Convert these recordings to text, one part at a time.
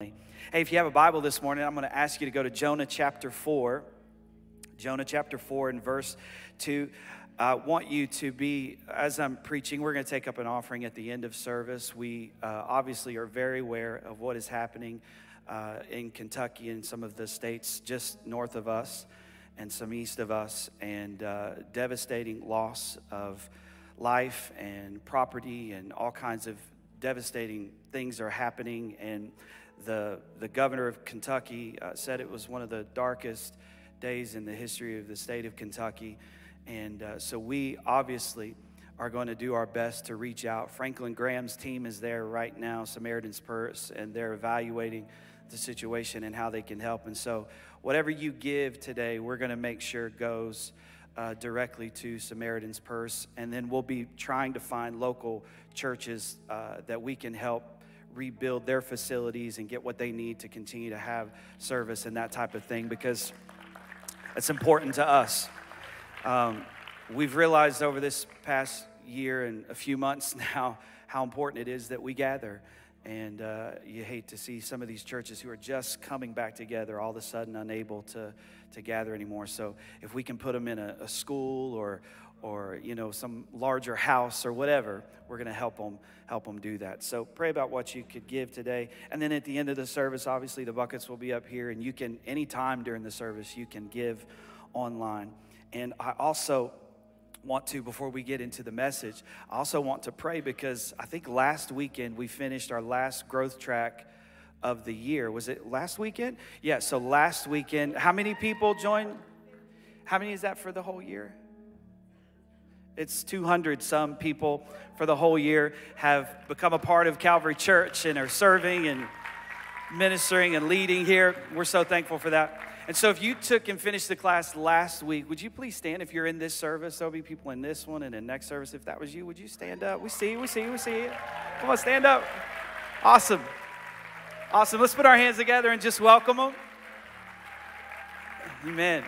Hey, if you have a Bible this morning, I'm going to ask you to go to Jonah chapter 4. Jonah chapter 4 and verse 2. I want you to be, as I'm preaching, we're going to take up an offering at the end of service. We uh, obviously are very aware of what is happening uh, in Kentucky and some of the states just north of us and some east of us, and uh, devastating loss of life and property and all kinds of devastating things are happening. And the, the governor of Kentucky uh, said it was one of the darkest days in the history of the state of Kentucky. And uh, so we obviously are going to do our best to reach out. Franklin Graham's team is there right now, Samaritan's Purse, and they're evaluating the situation and how they can help. And so, whatever you give today, we're going to make sure goes uh, directly to Samaritan's Purse. And then we'll be trying to find local churches uh, that we can help rebuild their facilities and get what they need to continue to have service and that type of thing because it's important to us. Um, we've realized over this past year and a few months now how important it is that we gather. And uh, you hate to see some of these churches who are just coming back together all of a sudden unable to, to gather anymore. So if we can put them in a, a school or, or you know some larger house or whatever we're going to help them help them do that. So pray about what you could give today. And then at the end of the service obviously the buckets will be up here and you can anytime during the service you can give online. And i also want to before we get into the message i also want to pray because i think last weekend we finished our last growth track of the year. Was it last weekend? Yeah so last weekend how many people joined? How many is that for the whole year it's 200 some people for the whole year have become a part of Calvary Church and are serving and ministering and leading here. We're so thankful for that. And so, if you took and finished the class last week, would you please stand if you're in this service? There'll be people in this one and in next service. If that was you, would you stand up? We see, we see, we see. Come on, stand up. Awesome. Awesome. Let's put our hands together and just welcome them. Amen.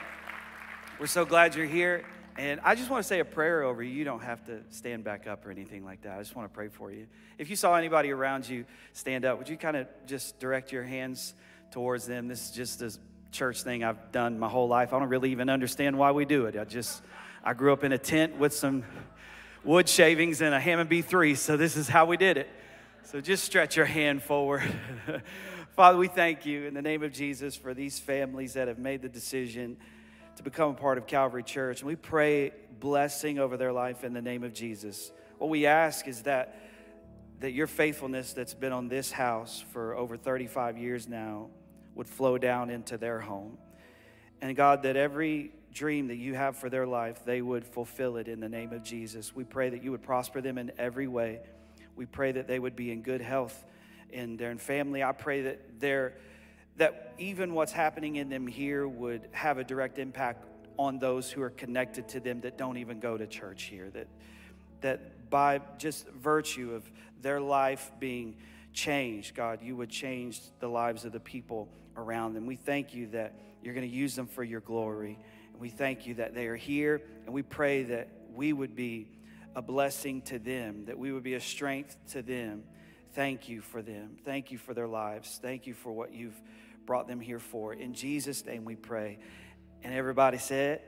We're so glad you're here. And I just want to say a prayer over you. You don't have to stand back up or anything like that. I just want to pray for you. If you saw anybody around you stand up, would you kind of just direct your hands towards them? This is just a church thing I've done my whole life. I don't really even understand why we do it. I just, I grew up in a tent with some wood shavings and a Hammond B3, so this is how we did it. So just stretch your hand forward. Father, we thank you in the name of Jesus for these families that have made the decision to become a part of Calvary Church. And we pray blessing over their life in the name of Jesus. What we ask is that, that your faithfulness that's been on this house for over 35 years now would flow down into their home. And God, that every dream that you have for their life, they would fulfill it in the name of Jesus. We pray that you would prosper them in every way. We pray that they would be in good health in their family. I pray that their that even what's happening in them here would have a direct impact on those who are connected to them that don't even go to church here. That, that by just virtue of their life being changed, God, you would change the lives of the people around them. We thank you that you're going to use them for your glory. And we thank you that they are here, and we pray that we would be a blessing to them, that we would be a strength to them. Thank you for them. Thank you for their lives. Thank you for what you've brought them here for. In Jesus' name we pray. And everybody said,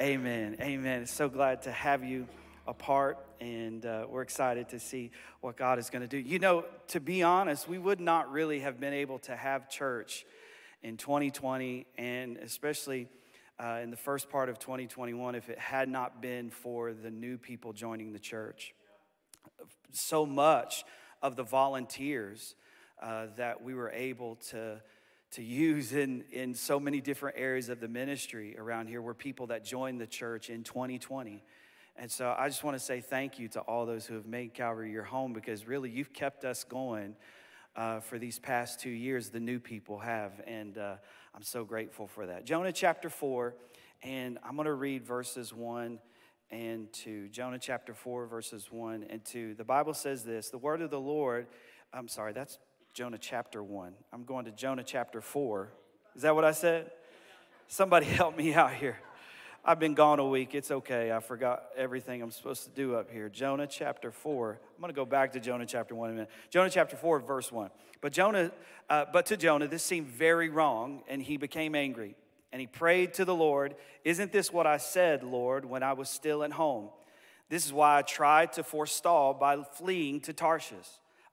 Amen. Amen. So glad to have you a part, and uh, we're excited to see what God is going to do. You know, to be honest, we would not really have been able to have church in 2020, and especially uh, in the first part of 2021, if it had not been for the new people joining the church. So much of the volunteers uh, that we were able to to use in, in so many different areas of the ministry around here were people that joined the church in 2020. And so I just want to say thank you to all those who have made Calvary your home because really you've kept us going uh, for these past two years, the new people have. And uh, I'm so grateful for that. Jonah chapter 4, and I'm going to read verses 1 and 2. Jonah chapter 4, verses 1 and 2. The Bible says this The word of the Lord, I'm sorry, that's Jonah chapter 1. I'm going to Jonah chapter 4. Is that what I said? Somebody help me out here. I've been gone a week. It's okay. I forgot everything I'm supposed to do up here. Jonah chapter 4. I'm going to go back to Jonah chapter 1 in a minute. Jonah chapter 4, verse 1. But Jonah, uh, but to Jonah, this seemed very wrong, and he became angry. And he prayed to the Lord, Isn't this what I said, Lord, when I was still at home? This is why I tried to forestall by fleeing to Tarshish.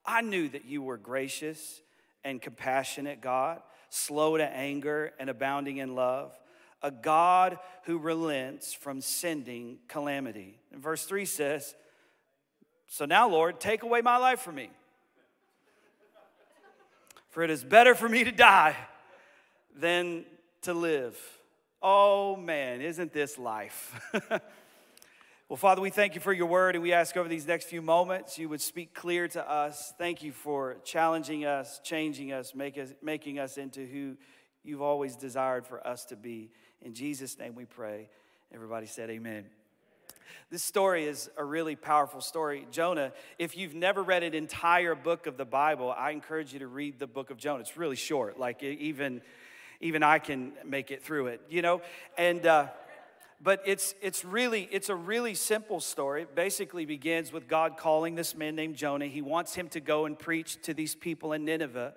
I knew that you were gracious and compassionate God, slow to anger and abounding in love a God who relents from sending calamity. And verse 3 says, So now, Lord, take away my life from me. For it is better for me to die than to live. Oh man, isn't this life? well, Father, we thank you for your word and we ask over these next few moments you would speak clear to us. Thank you for challenging us, changing us, make us making us into who you've always desired for us to be. In Jesus' name we pray. Everybody said, Amen. This story is a really powerful story. Jonah, if you've never read an entire book of the Bible, I encourage you to read the book of Jonah. It's really short. Like even, even I can make it through it, you know? And, uh, but it's, it's really it's a really simple story it basically begins with god calling this man named jonah he wants him to go and preach to these people in nineveh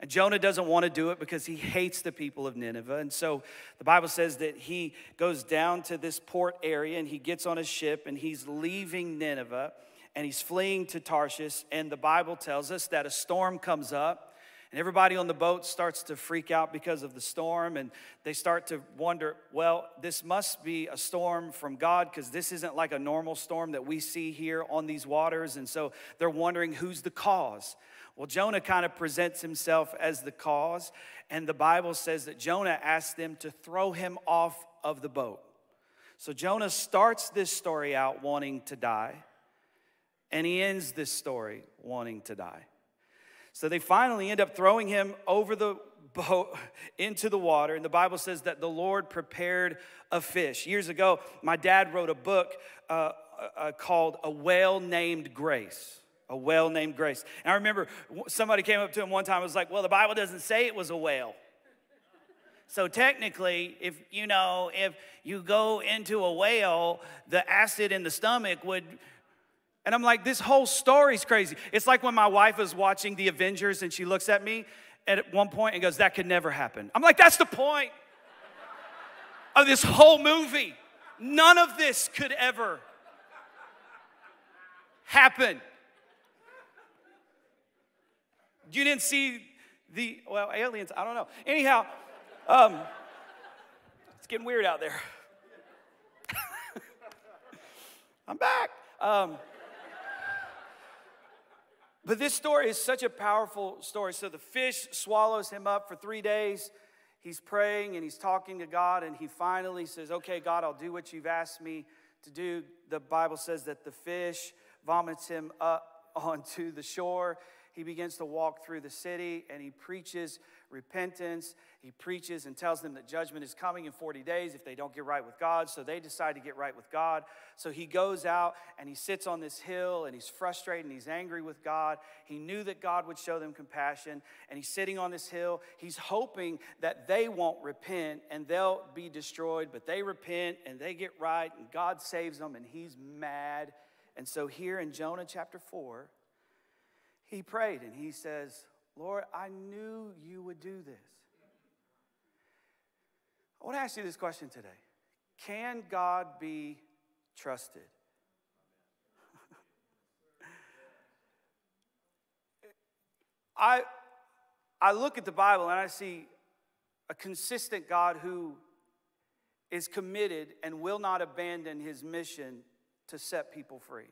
and Jonah doesn't want to do it because he hates the people of Nineveh. And so the Bible says that he goes down to this port area and he gets on a ship and he's leaving Nineveh and he's fleeing to Tarshish. And the Bible tells us that a storm comes up and everybody on the boat starts to freak out because of the storm and they start to wonder, well, this must be a storm from God because this isn't like a normal storm that we see here on these waters. And so they're wondering who's the cause. Well, Jonah kind of presents himself as the cause, and the Bible says that Jonah asked them to throw him off of the boat. So Jonah starts this story out wanting to die, and he ends this story wanting to die. So they finally end up throwing him over the boat into the water. And the Bible says that the Lord prepared a fish. Years ago, my dad wrote a book uh, uh, called A Whale Named Grace a whale named Grace. And I remember somebody came up to him one time and was like, Well, the Bible doesn't say it was a whale. So technically, if you know, if you go into a whale, the acid in the stomach would. And I'm like, this whole story's crazy. It's like when my wife was watching The Avengers and she looks at me at one point and goes, That could never happen. I'm like, That's the point of this whole movie. None of this could ever happen. You didn't see the, well, aliens, I don't know. Anyhow, um, it's getting weird out there. I'm back. Um, but this story is such a powerful story. So the fish swallows him up for three days. He's praying and he's talking to God, and he finally says, Okay, God, I'll do what you've asked me to do. The Bible says that the fish vomits him up onto the shore he begins to walk through the city and he preaches repentance. He preaches and tells them that judgment is coming in 40 days if they don't get right with God. So they decide to get right with God. So he goes out and he sits on this hill and he's frustrated and he's angry with God. He knew that God would show them compassion and he's sitting on this hill. He's hoping that they won't repent and they'll be destroyed, but they repent and they get right and God saves them and he's mad. And so here in Jonah chapter 4, he prayed and he says, Lord, I knew you would do this. I want to ask you this question today Can God be trusted? I, I look at the Bible and I see a consistent God who is committed and will not abandon his mission to set people free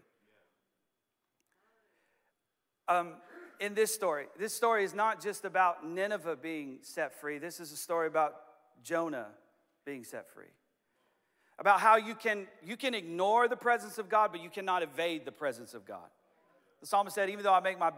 um, in this story. This story is not just about Nineveh being set free, this is a story about Jonah being set free. About how you can, you can ignore the presence of God, but you cannot evade the presence of God. The psalmist said, Even though I make my